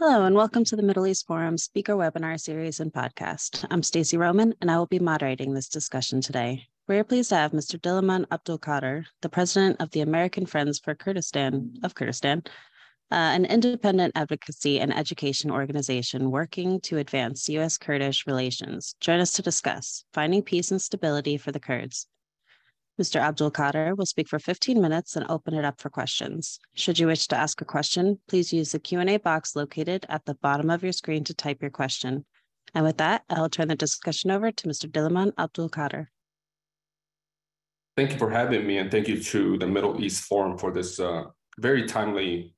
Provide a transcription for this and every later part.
Hello, and welcome to the Middle East Forum speaker webinar series and podcast. I'm Stacey Roman, and I will be moderating this discussion today. We are pleased to have Mr. Diliman Abdulkader, the president of the American Friends for Kurdistan of Kurdistan, uh, an independent advocacy and education organization working to advance U.S. Kurdish relations, join us to discuss finding peace and stability for the Kurds, Mr. Abdulkader will speak for 15 minutes and open it up for questions. Should you wish to ask a question, please use the Q&A box located at the bottom of your screen to type your question. And with that, I'll turn the discussion over to Mr. Diliman Abdulkader. Thank you for having me, and thank you to the Middle East Forum for this uh, very timely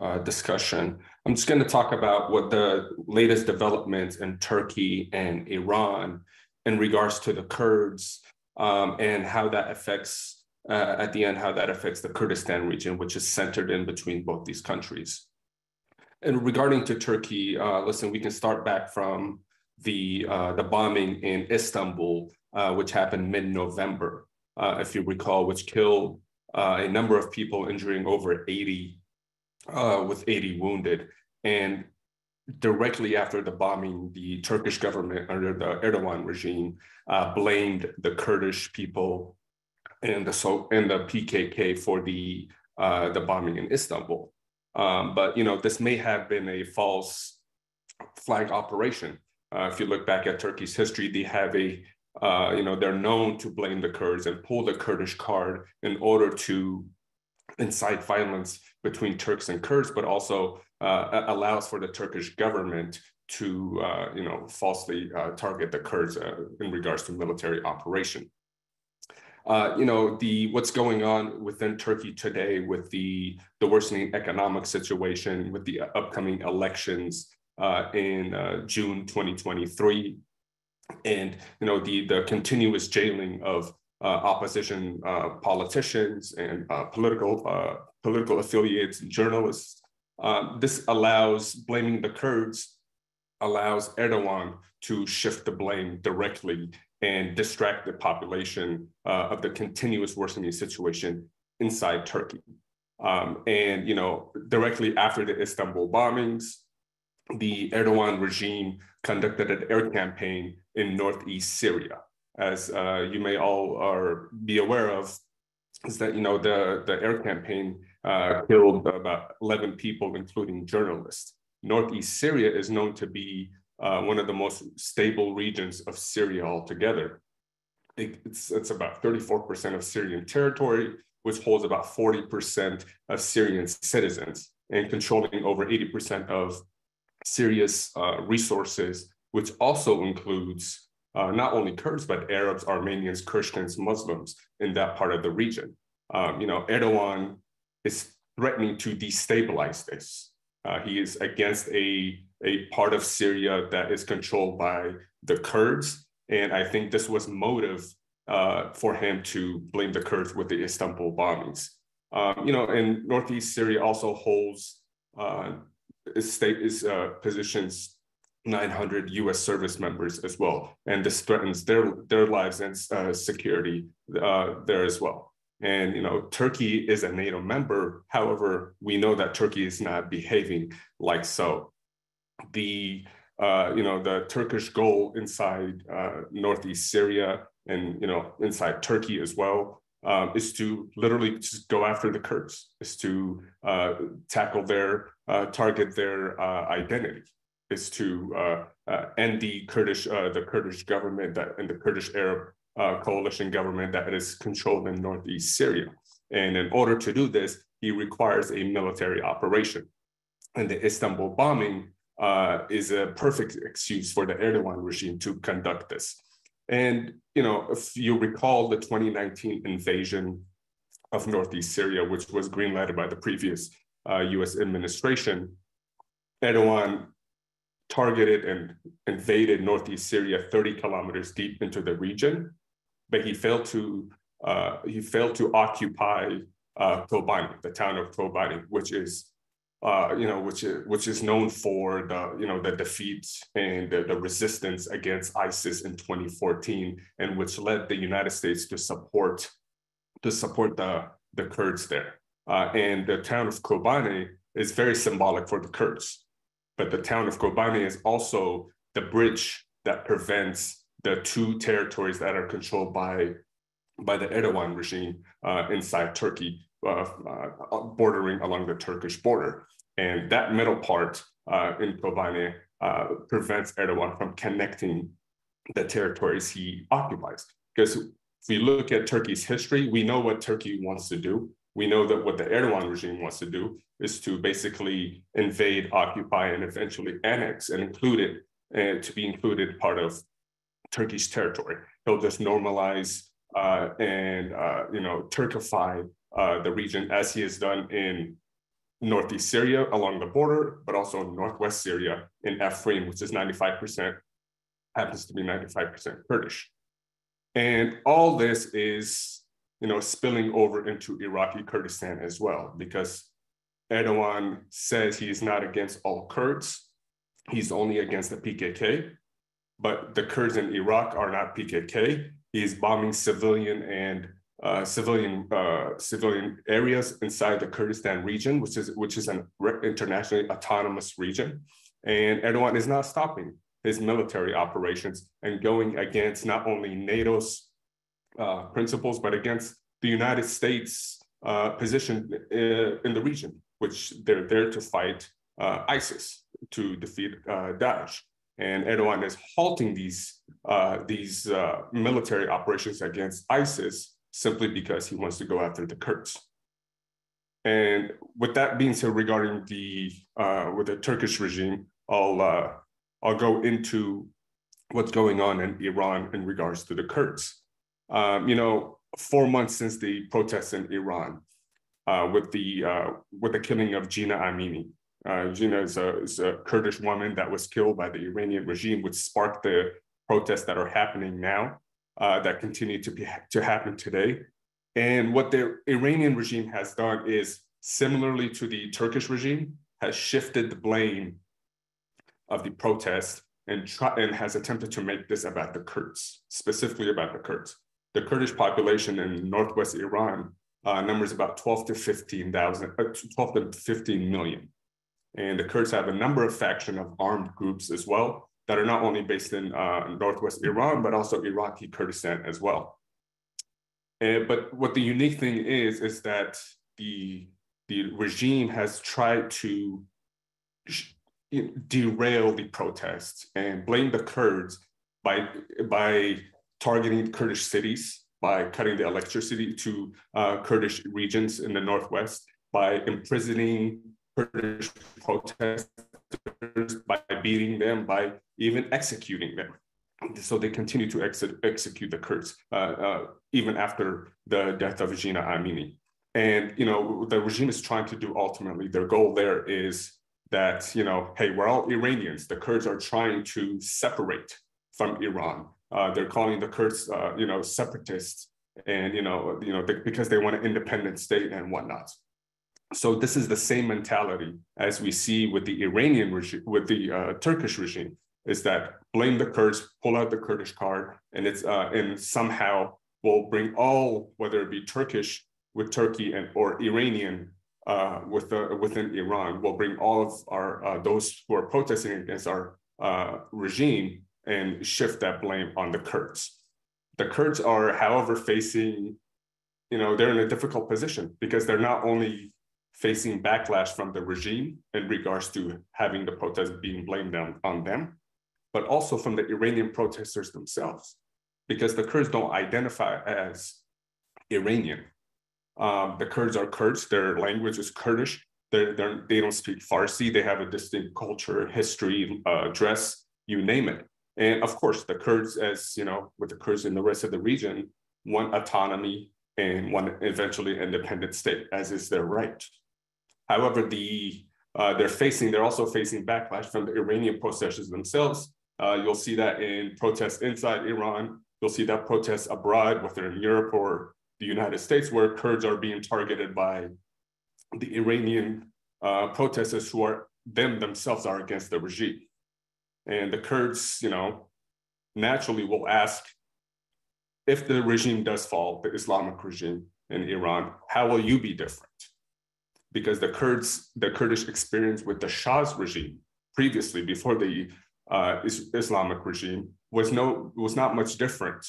uh, discussion. I'm just going to talk about what the latest developments in Turkey and Iran in regards to the Kurds um, and how that affects, uh, at the end, how that affects the Kurdistan region, which is centered in between both these countries. And regarding to Turkey, uh, listen, we can start back from the, uh, the bombing in Istanbul, uh, which happened mid-November, uh, if you recall, which killed uh, a number of people, injuring over 80, with 80 wounded. And directly after the bombing, the Turkish government under the Erdogan regime uh, blamed the Kurdish people and the so and the PKK for the uh, the bombing in Istanbul. Um, but you know, this may have been a false flag operation. Uh, if you look back at Turkey's history, they have a uh, you know they're known to blame the Kurds and pull the Kurdish card in order to incite violence between Turks and Kurds, but also uh, allows for the Turkish government to, uh, you know, falsely uh, target the Kurds uh, in regards to military operation. Uh, you know, the what's going on within Turkey today with the the worsening economic situation, with the upcoming elections in June 2023, and you know the the continuous jailing of uh, opposition uh, politicians and uh, political political affiliates and journalists. Um, this allows blaming the Kurds allows Erdogan to shift the blame directly and distract the population uh, of the continuous worsening situation inside Turkey. Um, and you know, directly after the Istanbul bombings, the Erdogan regime conducted an air campaign in northeast Syria as uh, you may all are be aware of, is that you know the the air campaign uh, killed about 11 people, including journalists. Northeast Syria is known to be uh, one of the most stable regions of Syria altogether. It, it's, it's about 34% of Syrian territory, which holds about 40% of Syrian citizens and controlling over 80% of Syria's uh, resources, which also includes uh, not only Kurds, but Arabs, Armenians, Christians, Muslims in that part of the region. Um, you know, Erdogan is threatening to destabilize this. Uh, he is against a, a part of Syria that is controlled by the Kurds. And I think this was motive uh, for him to blame the Kurds with the Istanbul bombings. Um, you know, and Northeast Syria also holds uh, state is uh, positions 900 U.S. service members as well, and this threatens their their lives and uh, security uh, there as well. And you know, Turkey is a NATO member. However, we know that Turkey is not behaving like so. The uh, you know the Turkish goal inside uh, northeast Syria and you know inside Turkey as well um, is to literally just go after the Kurds, is to uh, tackle their uh, target their identity is to uh, uh, end the Kurdish, uh, the Kurdish government that, and the Kurdish Arab uh, coalition government that is controlled in northeast Syria. And in order to do this, he requires a military operation. And the Istanbul bombing uh, is a perfect excuse for the Erdogan regime to conduct this. And you know, if you recall the 2019 invasion of northeast Syria, which was greenlighted by the previous U.S. Uh, administration, Erdogan targeted and invaded northeast Syria 30 kilometers deep into the region, but he failed to uh, he failed to occupy uh, Kobani, the town of Kobani, which is uh, you know which is which is known for the you know the defeat and the, the resistance against ISIS in 2014, and which led the United States to support to support the the Kurds there. Uh, and the town of Kobani is very symbolic for the Kurds but the town of Kobani is also the bridge that prevents the two territories that are controlled by, by the Erdogan regime uh, inside Turkey, uh, uh, bordering along the Turkish border. And that middle part uh, in Kobani uh, prevents Erdogan from connecting the territories he occupies. Because if we look at Turkey's history, we know what Turkey wants to do. We know that what the Erdogan regime wants to do is to basically invade, occupy, and eventually annex and include it uh, to be included part of Turkish territory. He'll just normalize uh, and uh, you know Turkify uh, the region as he has done in northeast Syria along the border, but also northwest Syria in Afrin, which is 95%, happens to be 95% Kurdish. And all this is, you know, spilling over into Iraqi Kurdistan as well, because Erdogan says he is not against all Kurds. He's only against the PKK, but the Kurds in Iraq are not PKK. He's bombing civilian and uh, civilian uh, civilian areas inside the Kurdistan region, which is which is an internationally autonomous region. And Erdogan is not stopping his military operations and going against not only NATO's uh, principles, but against the United States uh, position uh, in the region, which they're there to fight uh, ISIS to defeat Daesh. And Erdogan is halting these, these military operations against ISIS simply because he wants to go after the Kurds. And with that being said, regarding the uh, with the Turkish regime, I'll uh, I'll go into what's going on in Iran in regards to the Kurds. Um, you know, four months since the protests in Iran, uh, with the uh, with the killing of Jina Amini. Uh, Jina is a, is a Kurdish woman that was killed by the Iranian regime, which sparked the protests that are happening now uh, that continue to be to happen today. And what the Iranian regime has done is similarly to the Turkish regime, has shifted the blame of the protest and try, and has attempted to make this about the Kurds, specifically about the Kurds. The Kurdish population in northwest Iran uh, numbers about 12 to 15,000, uh, 12 to 15 million. And the Kurds have a number of faction of armed groups as well that are not only based in uh, northwest Iran, but also Iraqi Kurdistan as well. And, but what the unique thing is, is that the, the regime has tried to derail the protests and blame the Kurds by, by targeting Kurdish cities, by cutting the electricity to uh, Kurdish regions in the Northwest, by imprisoning Kurdish protesters, by beating them, by even executing them. So they continue to ex execute the Kurds uh, uh, even after the death of Jina Amini. And you know the regime is trying to do ultimately their goal there is that you know hey we're all Iranians. The Kurds are trying to separate from Iran. Uh, they're calling the Kurds uh, you know separatists and you know you know because they want an independent state and whatnot. So this is the same mentality as we see with the Iranian regime, with the uh, Turkish regime is that blame the Kurds, pull out the Kurdish card, and it's uh, and somehow will bring all, whether it be Turkish with Turkey and or Iranian uh, with the, within Iran, will bring all of our uh, those who are protesting against our uh, regime and shift that blame on the Kurds. The Kurds are, however, facing, you know, they're in a difficult position because they're not only facing backlash from the regime in regards to having the protests being blamed on, on them, but also from the Iranian protesters themselves, because the Kurds don't identify as Iranian. Um, the Kurds are Kurds, their language is Kurdish. They're, they're, they do not speak Farsi, they have a distinct culture, history, uh, dress, you name it. And of course, the Kurds, as you know, with the Kurds in the rest of the region, want autonomy and want eventually independent state, as is their right. However, the uh, they're facing, they're also facing backlash from the Iranian protesters themselves, uh, you'll see that in protests inside Iran. You'll see that protests abroad, whether in Europe or the United States, where Kurds are being targeted by the Iranian uh, protesters who are them themselves are against the regime. And the Kurds, you know, naturally will ask if the regime does fall, the Islamic regime in Iran, how will you be different? Because the Kurds, the Kurdish experience with the Shah's regime previously before the uh, Islamic regime was no was not much different.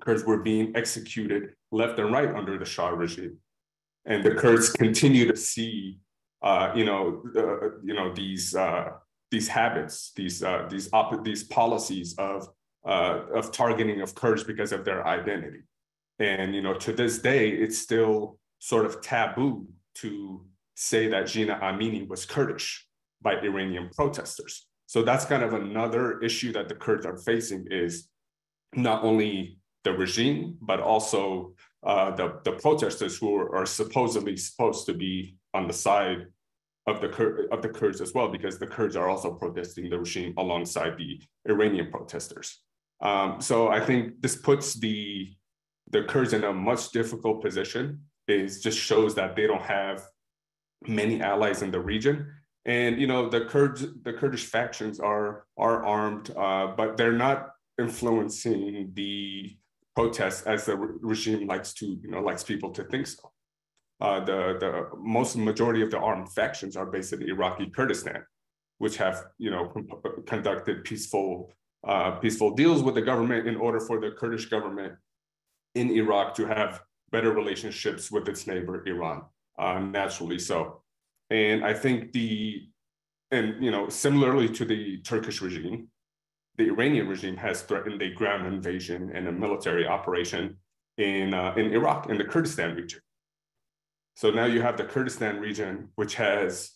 Kurds were being executed left and right under the Shah regime, and the Kurds continue to see, uh, you know, uh, you know these uh, these habits, these uh, these op- these policies of uh, of targeting of Kurds because of their identity, and you know to this day it's still sort of taboo to say that Jina Amini was Kurdish by Iranian protesters. So that's kind of another issue that the Kurds are facing is not only the regime, but also uh, the, the protesters who are, are, supposedly supposed to be on the side of the Kur- of the Kurds as well, because the Kurds are also protesting the regime alongside the Iranian protesters. Um, so I think this puts the the Kurds in a much difficult position. It just shows that they don't have many allies in the region. And you know the Kurds, the Kurdish factions are are armed, uh, but they're not influencing the protests as the re- regime likes to you know likes people to think so. Uh, the the most majority of the armed factions are based in Iraqi Kurdistan, which have you know conducted peaceful uh, peaceful deals with the government in order for the Kurdish government in Iraq to have better relationships with its neighbor Iran uh, naturally so. And I think the, and you know, similarly to the Turkish regime, the Iranian regime has threatened a ground invasion and a military operation in, uh, in Iraq, in the Kurdistan region. So now you have the Kurdistan region, which has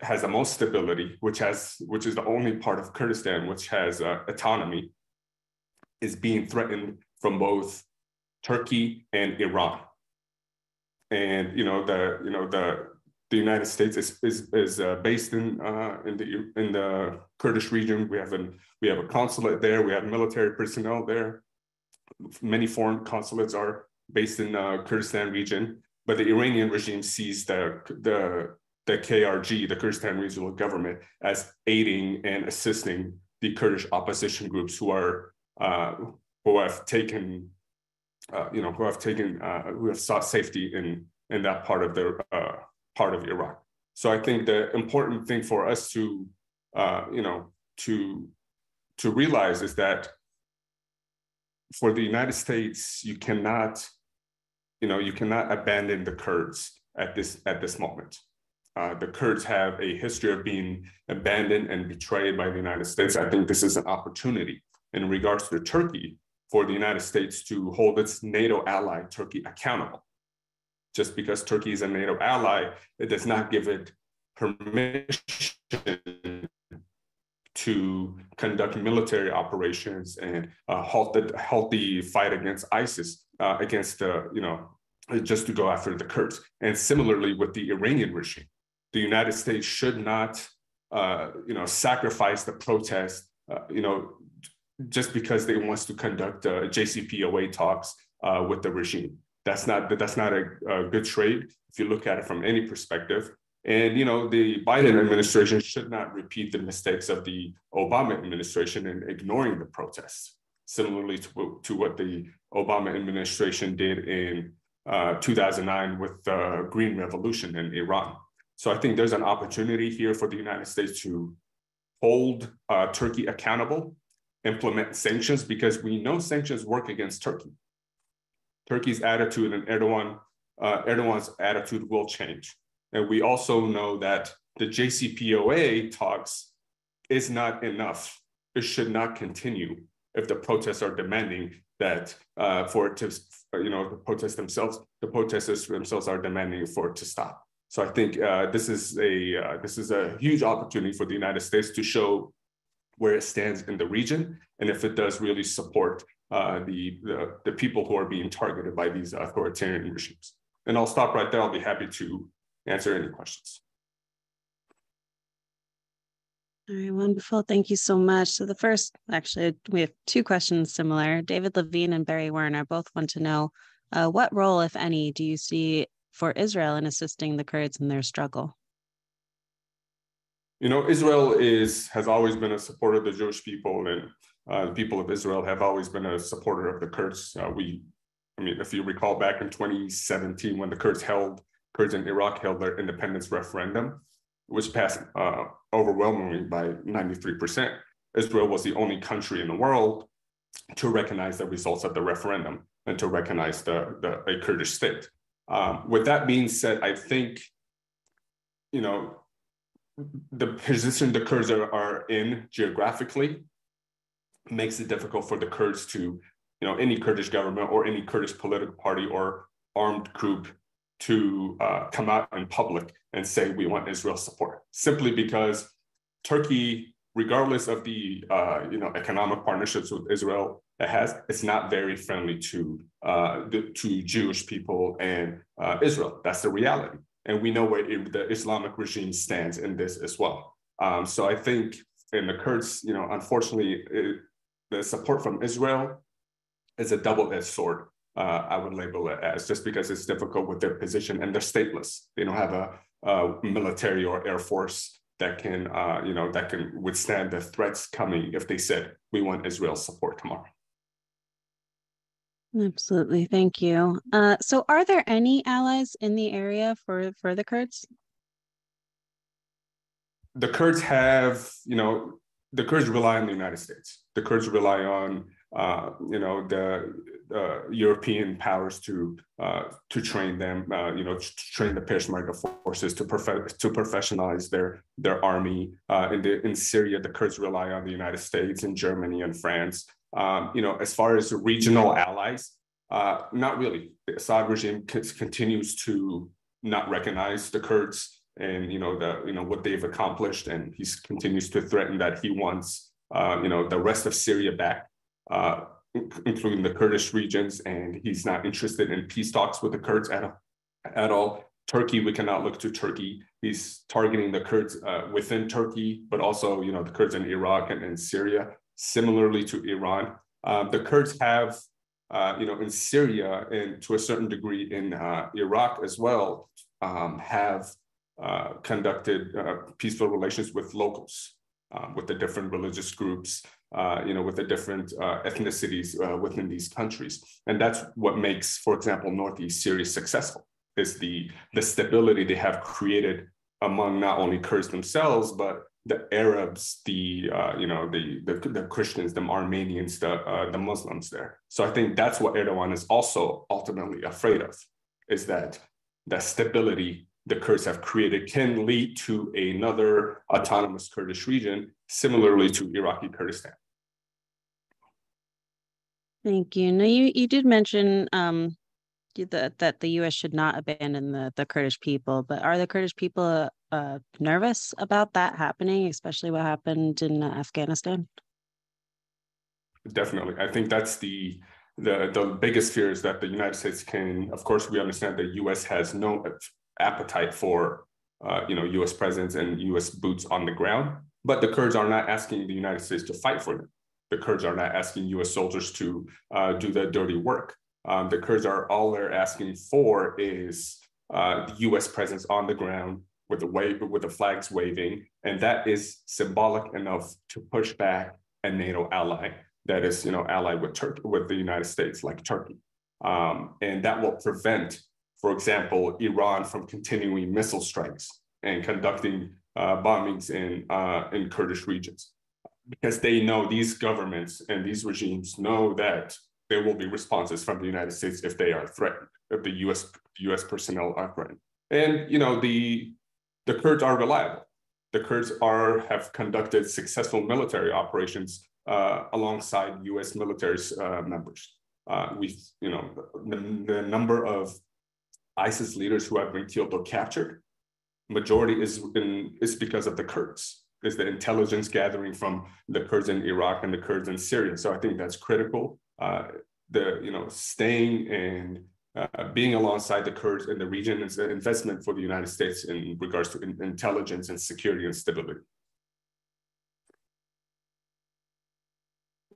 has the most stability, which has which is the only part of Kurdistan which has uh, autonomy, is being threatened from both Turkey and Iran and you know the you know the the United States is is, is uh, based in uh, in the in the Kurdish region. We have an we have a consulate there. We have military personnel there. Many foreign consulates are based in uh, Kurdistan region, but the Iranian regime sees the the the KRG, the Kurdistan Regional Government, as aiding and assisting the Kurdish opposition groups who are uh, who have taken uh, you know, who have taken, uh, who have sought safety in in that part of the uh, part of Iraq. So I think the important thing for us to, uh, you know, to to realize is that for the United States, you cannot, you know, you cannot abandon the Kurds at this at this moment. Uh, the Kurds have a history of being abandoned and betrayed by the United States. I think this is an opportunity in regards to Turkey for the United States to hold its NATO ally, Turkey, accountable. Just because Turkey is a NATO ally, it does not give it permission to conduct military operations and uh, halt, the, fight against ISIS, uh, against the, you know, just to go after the Kurds. And similarly with the Iranian regime, the United States should not, uh, you know, sacrifice the protest, uh, you know, just because they wants to conduct uh, JCPOA talks uh, with the regime. That's not that's not a, a, good trade if you look at it from any perspective. And you know the Biden administration should not repeat the mistakes of the Obama administration in ignoring the protests. Similarly to, to what the Obama administration did in uh, 2009 with the Green Revolution in Iran. So I think there's an opportunity here for the United States to hold uh, Turkey accountable implement sanctions because we know sanctions work against Turkey. Turkey's attitude and Erdogan, uh, Erdogan's attitude will change. And we also know that the JCPOA talks is not enough. It should not continue if the protests are demanding that uh, for it to, you know, the protests themselves, the protesters themselves are demanding for it to stop. So I think uh, this is a uh, this is a huge opportunity for the United States to show where it stands in the region, and if it does really support uh, the, the, the people who are being targeted by these authoritarian regimes. And I'll stop right there. I'll be happy to answer any questions. All right, wonderful. Thank you so much. So the first, actually, we have two questions similar. David Levine and Barry Werner both want to know uh, what role, if any, do you see for Israel in assisting the Kurds in their struggle? You know, Israel is has always been a supporter of the Jewish people, and uh, the people of Israel have always been a supporter of the Kurds. Uh, we, I mean, if you recall back in 2017 when the Kurds held Kurds in Iraq held their independence referendum, was passed uh, overwhelmingly by 93%, Israel was the only country in the world to recognize the results of the referendum and to recognize the, the a Kurdish state. Um, with that being said, I think, you know, the position the Kurds are, are in geographically makes it difficult for the Kurds to, you know, any Kurdish government or any Kurdish political party or armed group to uh, come out in public and say we want Israel's support, simply because Turkey, regardless of the uh, you know economic partnerships with Israel it has, it's not very friendly to uh, the, to Jewish people and uh, Israel. That's the reality, and we know where it, the Islamic regime stands in this as well. Um, so I think in the Kurds, you know, unfortunately, it, the support from Israel is a double-edged sword uh, I would label it as, just because it's difficult with their position and they're stateless. They don't have a, a military or air force that can, uh, you know, that can withstand the threats coming if they said we want Israel's support tomorrow. Absolutely, thank you. Uh, so, are there any allies in the area for for the Kurds? The Kurds have, you know, the Kurds rely on the United States. The Kurds rely on, uh, you know, the uh, European powers to uh, to train them, uh, you know, to train the Peshmerga forces to to professionalize their their army. Uh, in the in Syria, the Kurds rely on the United States and Germany and France. Um, you know, as far as regional allies, uh, not really. The Assad regime c- continues to not recognize the Kurds and you know the you know what they've accomplished, and he continues to threaten that he wants you know the rest of Syria back including the Kurdish regions, and he's not interested in peace talks with the Kurds at, at all. Turkey, we cannot look to Turkey. He's targeting the Kurds uh, within Turkey, but also, you know, the Kurds in Iraq and in Syria, similarly to Iran. Um, the Kurds have, uh, you know, in Syria and to a certain degree in uh, Iraq as well, um, have uh, conducted uh, peaceful relations with locals, um, with the different religious groups uh, you know, with the different uh, ethnicities uh, within these countries. And that's what makes, for example, Northeast Syria successful, is the, the stability they have created among not only Kurds themselves, but the Arabs, the uh, you know the, the, the Christians, the Armenians, the uh, the Muslims there. So I think that's what Erdogan is also ultimately afraid of, is that that stability the Kurds have created can lead to another autonomous Kurdish region, similarly to Iraqi Kurdistan. Thank you. Now, you, you did mention um, that, that the U.S. should not abandon the, the Kurdish people, but are the Kurdish people uh, nervous about that happening, especially what happened in uh, Afghanistan? Definitely. I think that's the the the biggest fear is that the United States can, of course, we understand the U.S. has no appetite for uh, you know U.S. presence and U.S. boots on the ground. But the Kurds are not asking the United States to fight for them. The Kurds are not asking U.S. soldiers to uh, do the dirty work. Um, the Kurds are all they're asking for is uh, the U.S. presence on the ground with the wave with the flags waving, and that is symbolic enough to push back a NATO ally that is you know allied with Turkey with the United States like Turkey, um, and that will prevent for example, Iran from continuing missile strikes and conducting bombings in, uh, in Kurdish regions. Because they know these governments and these regimes know that there will be responses from the United States if they are threatened, if the US, US personnel are threatened. And you know, the, the Kurds are reliable. The Kurds are, have conducted successful military operations uh, alongside US military uh, members. Uh, we've, you know, the, the number of ISIS leaders who have been killed or captured, majority is in, is because of the Kurds. Is the intelligence gathering from the Kurds in Iraq and the Kurds in Syria. So I think that's critical. Uh, the you know staying and uh, being alongside the Kurds in the region is an investment for the United States in regards to in, intelligence and security and stability.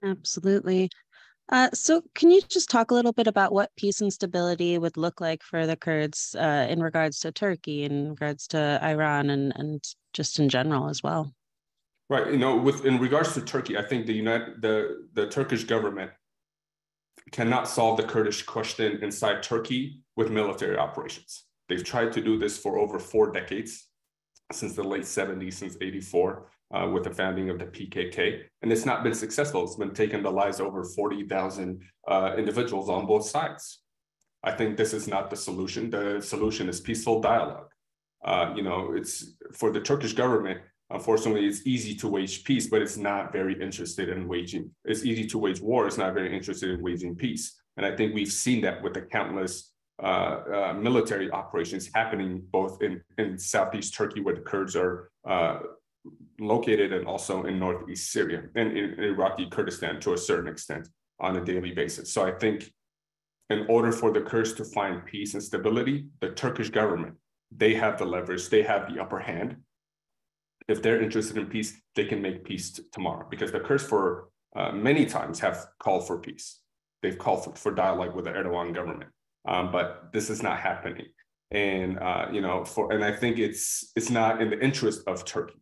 Absolutely. Uh, so, can you just talk a little bit about what peace and stability would look like for the Kurds uh, in regards to Turkey, in regards to Iran, and and just in general as well? Right. You know, with in regards to Turkey, I think the United the the Turkish government cannot solve the Kurdish question inside Turkey with military operations. They've tried to do this for over four decades. since the late 70s, since 84, uh, with the founding of the PKK. And it's not been successful. It's been taking the lives over 40,000 uh, individuals on both sides. I think this is not the solution. The solution is peaceful dialogue. Uh, you know, it's for the Turkish government, unfortunately, it's easy to wage peace, but it's not very interested in waging. It's easy to wage war. It's not very interested in waging peace. And I think we've seen that with the countless uh, uh, military operations happening both in, in Southeast Turkey, where the Kurds are uh, located, and also in Northeast Syria and in Iraqi Kurdistan to a certain extent on a daily basis. So I think in order for the Kurds to find peace and stability, the Turkish government, they have the leverage, they have the upper hand. If they're interested in peace, they can make peace tomorrow because the Kurds for uh, many times have called for peace. They've called for, for dialogue with the Erdogan government um, but this is not happening. And uh, you know, for and I think it's it's not in the interest of Turkey.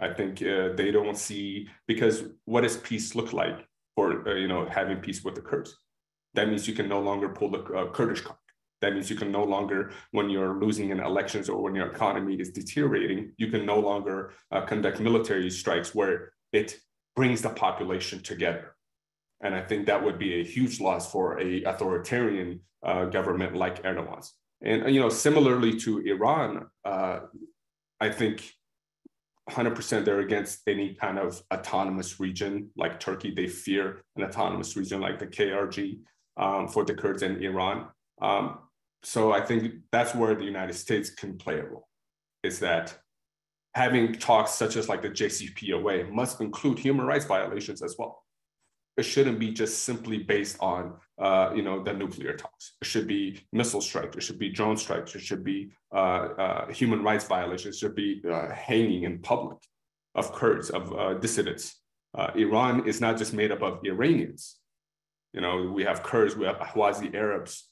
I think uh, they don't see because what does peace look like for uh, you know having peace with the Kurds? That means you can no longer pull the uh, Kurdish card. That means you can no longer, when you're losing in elections or when your economy is deteriorating, you can no longer uh, conduct military strikes where it brings the population together. And I think that would be a huge loss for a authoritarian uh, government like Erdogan's. And you know, similarly to Iran, uh, I think 100% they're against any kind of autonomous region like Turkey. They fear an autonomous region like the KRG um, for the Kurds and Iran. Um, so I think that's where the United States can play a role. Is that having talks such as like the JCPOA must include human rights violations as well it shouldn't be just simply based on uh, you know the nuclear talks. It should be missile strikes. It should be drone strikes. It should be uh, uh, human rights violations. It should be uh, hanging in public of Kurds of uh, dissidents. Uh, Iran is not just made up of Iranians. You know we have Kurds, we have Ahwazi Arabs,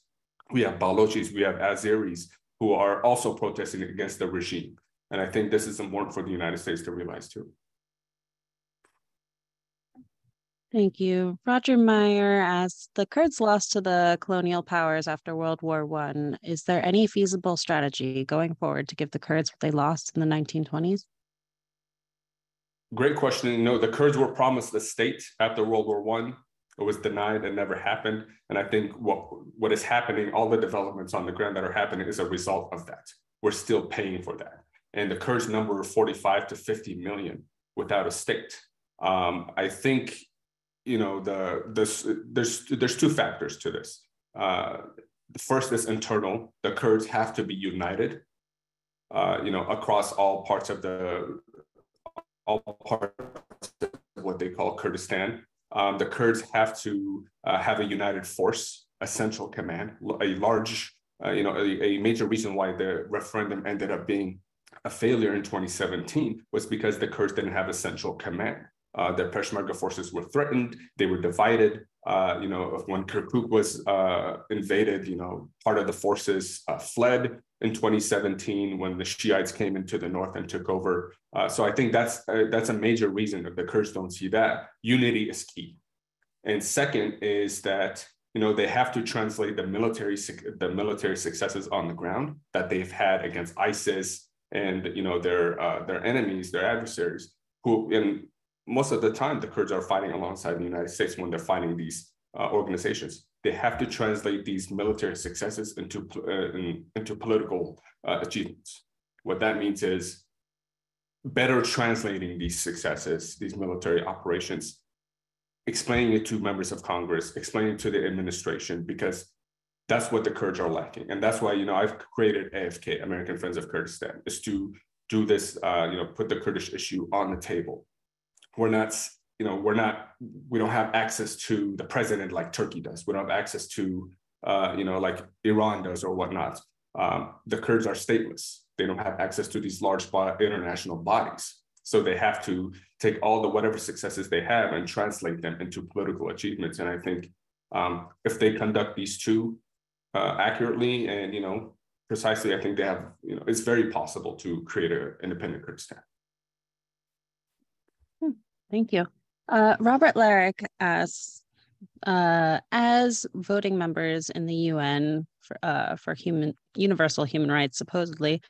we have Balochis, we have Azeris who are also protesting against the regime. And I think this is important for the United States to realize too. Thank you. Roger Meyer asks, the Kurds lost to the colonial powers after World War One. Is there any feasible strategy going forward to give the Kurds what they lost in the 1920s? Great question. No, the Kurds were promised a state after World War One. It was denied and never happened. And I think what, what is happening, all the developments on the ground that are happening is a result of that. We're still paying for that. And the Kurds number 45 to 50 million without a state. Um, I think you know the this there's there's two factors to this. Uh, the first is internal. The Kurds have to be united, uh, you know, across all parts of the all parts of what they call Kurdistan. Um, the Kurds have to uh, have a united force, a central command, a large, uh, you know, a, a major reason why the referendum ended up being a failure in 2017 was because the Kurds didn't have a central command. Uh, the Peshmerga forces were threatened. They were divided. Uh, you know, when Kirkuk was uh, invaded, you know, part of the forces uh, fled in 2017 when the Shiites came into the north and took over. Uh, so I think that's uh, that's a major reason that the Kurds don't see that. Unity is key. And second is that you know they have to translate the military the military successes on the ground that they've had against ISIS and you know their their enemies, their adversaries, who in most of the time the Kurds are fighting alongside the United States when they're fighting these uh, organizations. They have to translate these military successes into, uh, in, into political uh, achievements. What that means is better translating these successes, these military operations, explaining it to members of Congress, explaining it to the administration, because that's what the Kurds are lacking. And that's why, you know, I've created AFK, American Friends of Kurdistan, is to do this, uh, you know, put the Kurdish issue on the table we're not you know we're not we don't have access to the president like turkey does. We don't have access to uh, you know like iran does or whatnot. Um, the kurds are stateless. They don't have access to these large international bodies. So they have to take all the whatever successes they have and translate them into political achievements. And i think um, if they conduct these two uh, accurately and you know precisely i think they have you know it's very possible to create an independent kurdistan Thank you. Uh, Robert Larrick asks, uh, as voting members in the UN for, uh, for human universal human rights, supposedly,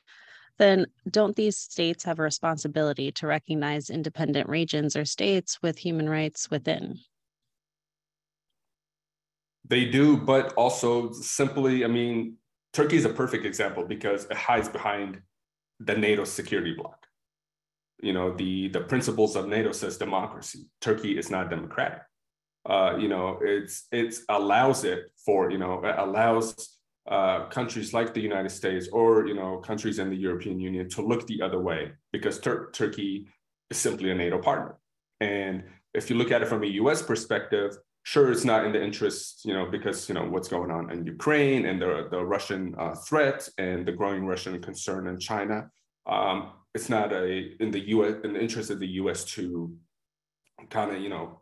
then don't these states have a responsibility to recognize independent regions or states with human rights within? They do, but also simply, I mean, Turkey is a perfect example because it hides behind the NATO security bloc. You know, the, the principles of NATO says democracy. Turkey is not democratic. Uh, you know, it's it allows it for, you know, allows uh, countries like the United States or you know countries in the European Union to look the other way because Tur- Turkey is simply a NATO partner. And if you look at it from a U.S. perspective, sure it's not in the interest, you know, because you know what's going on in Ukraine and the the Russian uh, threat and the growing Russian concern in China. Um, it's not a in the U.S. in the interest of the U.S. to kind of you know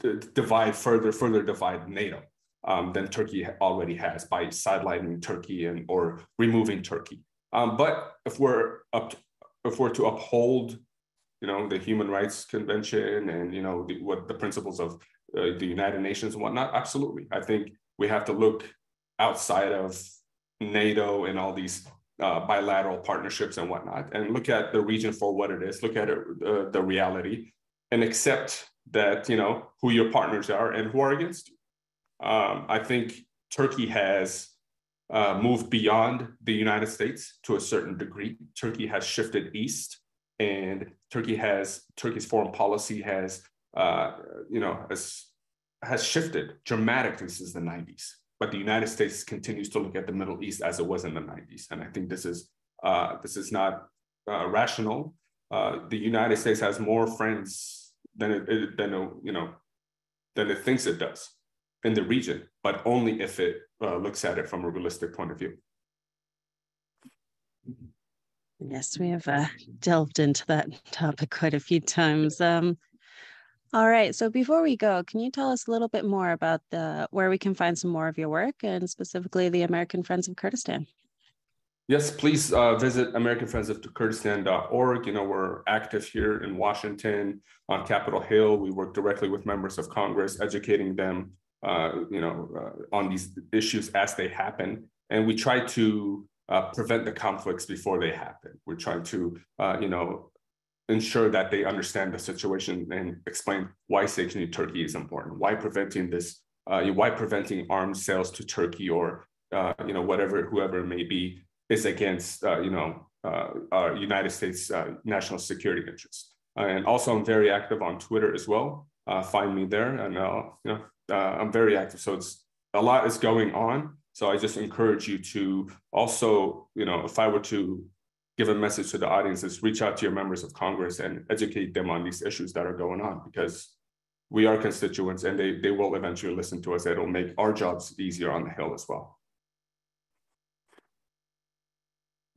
d- divide further further divide NATO um, than Turkey already has by sidelining Turkey and or removing Turkey. Um, but if we're up, to, if we're to uphold, you know, the Human Rights Convention and you know the, what the principles of uh, the United Nations and whatnot, absolutely. I think we have to look outside of NATO and all these uh, bilateral partnerships and whatnot, and look at the region for what it is. Look at it, uh, the reality, and accept that you know who your partners are and who are against you. Um, I think Turkey has uh, moved beyond the United States to a certain degree. Turkey has shifted east, and Turkey has Turkey's foreign policy has uh, you know has has shifted dramatically since the 90s. But the United States continues to look at the Middle East as it was in the 90s, and I think this is uh, this is not uh, rational. Uh, the United States has more friends than it, than you know than it thinks it does in the region, but only if it uh, looks at it from a realistic point of view. Yes, we have uh, delved into that topic quite a few times. Um, all right. So before we go, can you tell us a little bit more about the where we can find some more of your work and specifically the American Friends of Kurdistan? Yes, please uh, visit AmericanFriendsOfKurdistan.org. You know, we're active here in Washington on Capitol Hill. We work directly with members of Congress, educating them uh, you know, uh, on these issues as they happen. And we try to uh, prevent the conflicts before they happen. We're trying to, uh, you know, ensure that they understand the situation and explain why sanctioning Turkey is important, why preventing this, uh, why preventing arms sales to Turkey or, uh, you know, whatever, whoever it may be, is against, you know, our United States national security interests. and also, I'm very active on Twitter as well. find me there, and you know, uh, I'm very active. So it's a lot is going on. So I just encourage you to also, you know, if I were to give a message to the audience, is reach out to your members of Congress and educate them on these issues that are going on because we are constituents and they, they will eventually listen to us. It'll make our jobs easier on the Hill as well.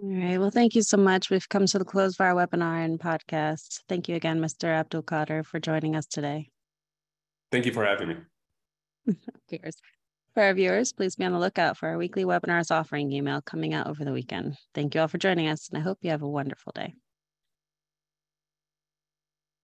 All right. Well, thank you so much. We've come to the close of our webinar and podcast. Thank you again, Mr. Abdulkader, for joining us today. Thank you for having me. For our viewers, please be on the lookout for our weekly webinars offering email coming out over the weekend. Thank you all for joining us, and I hope you have a wonderful day.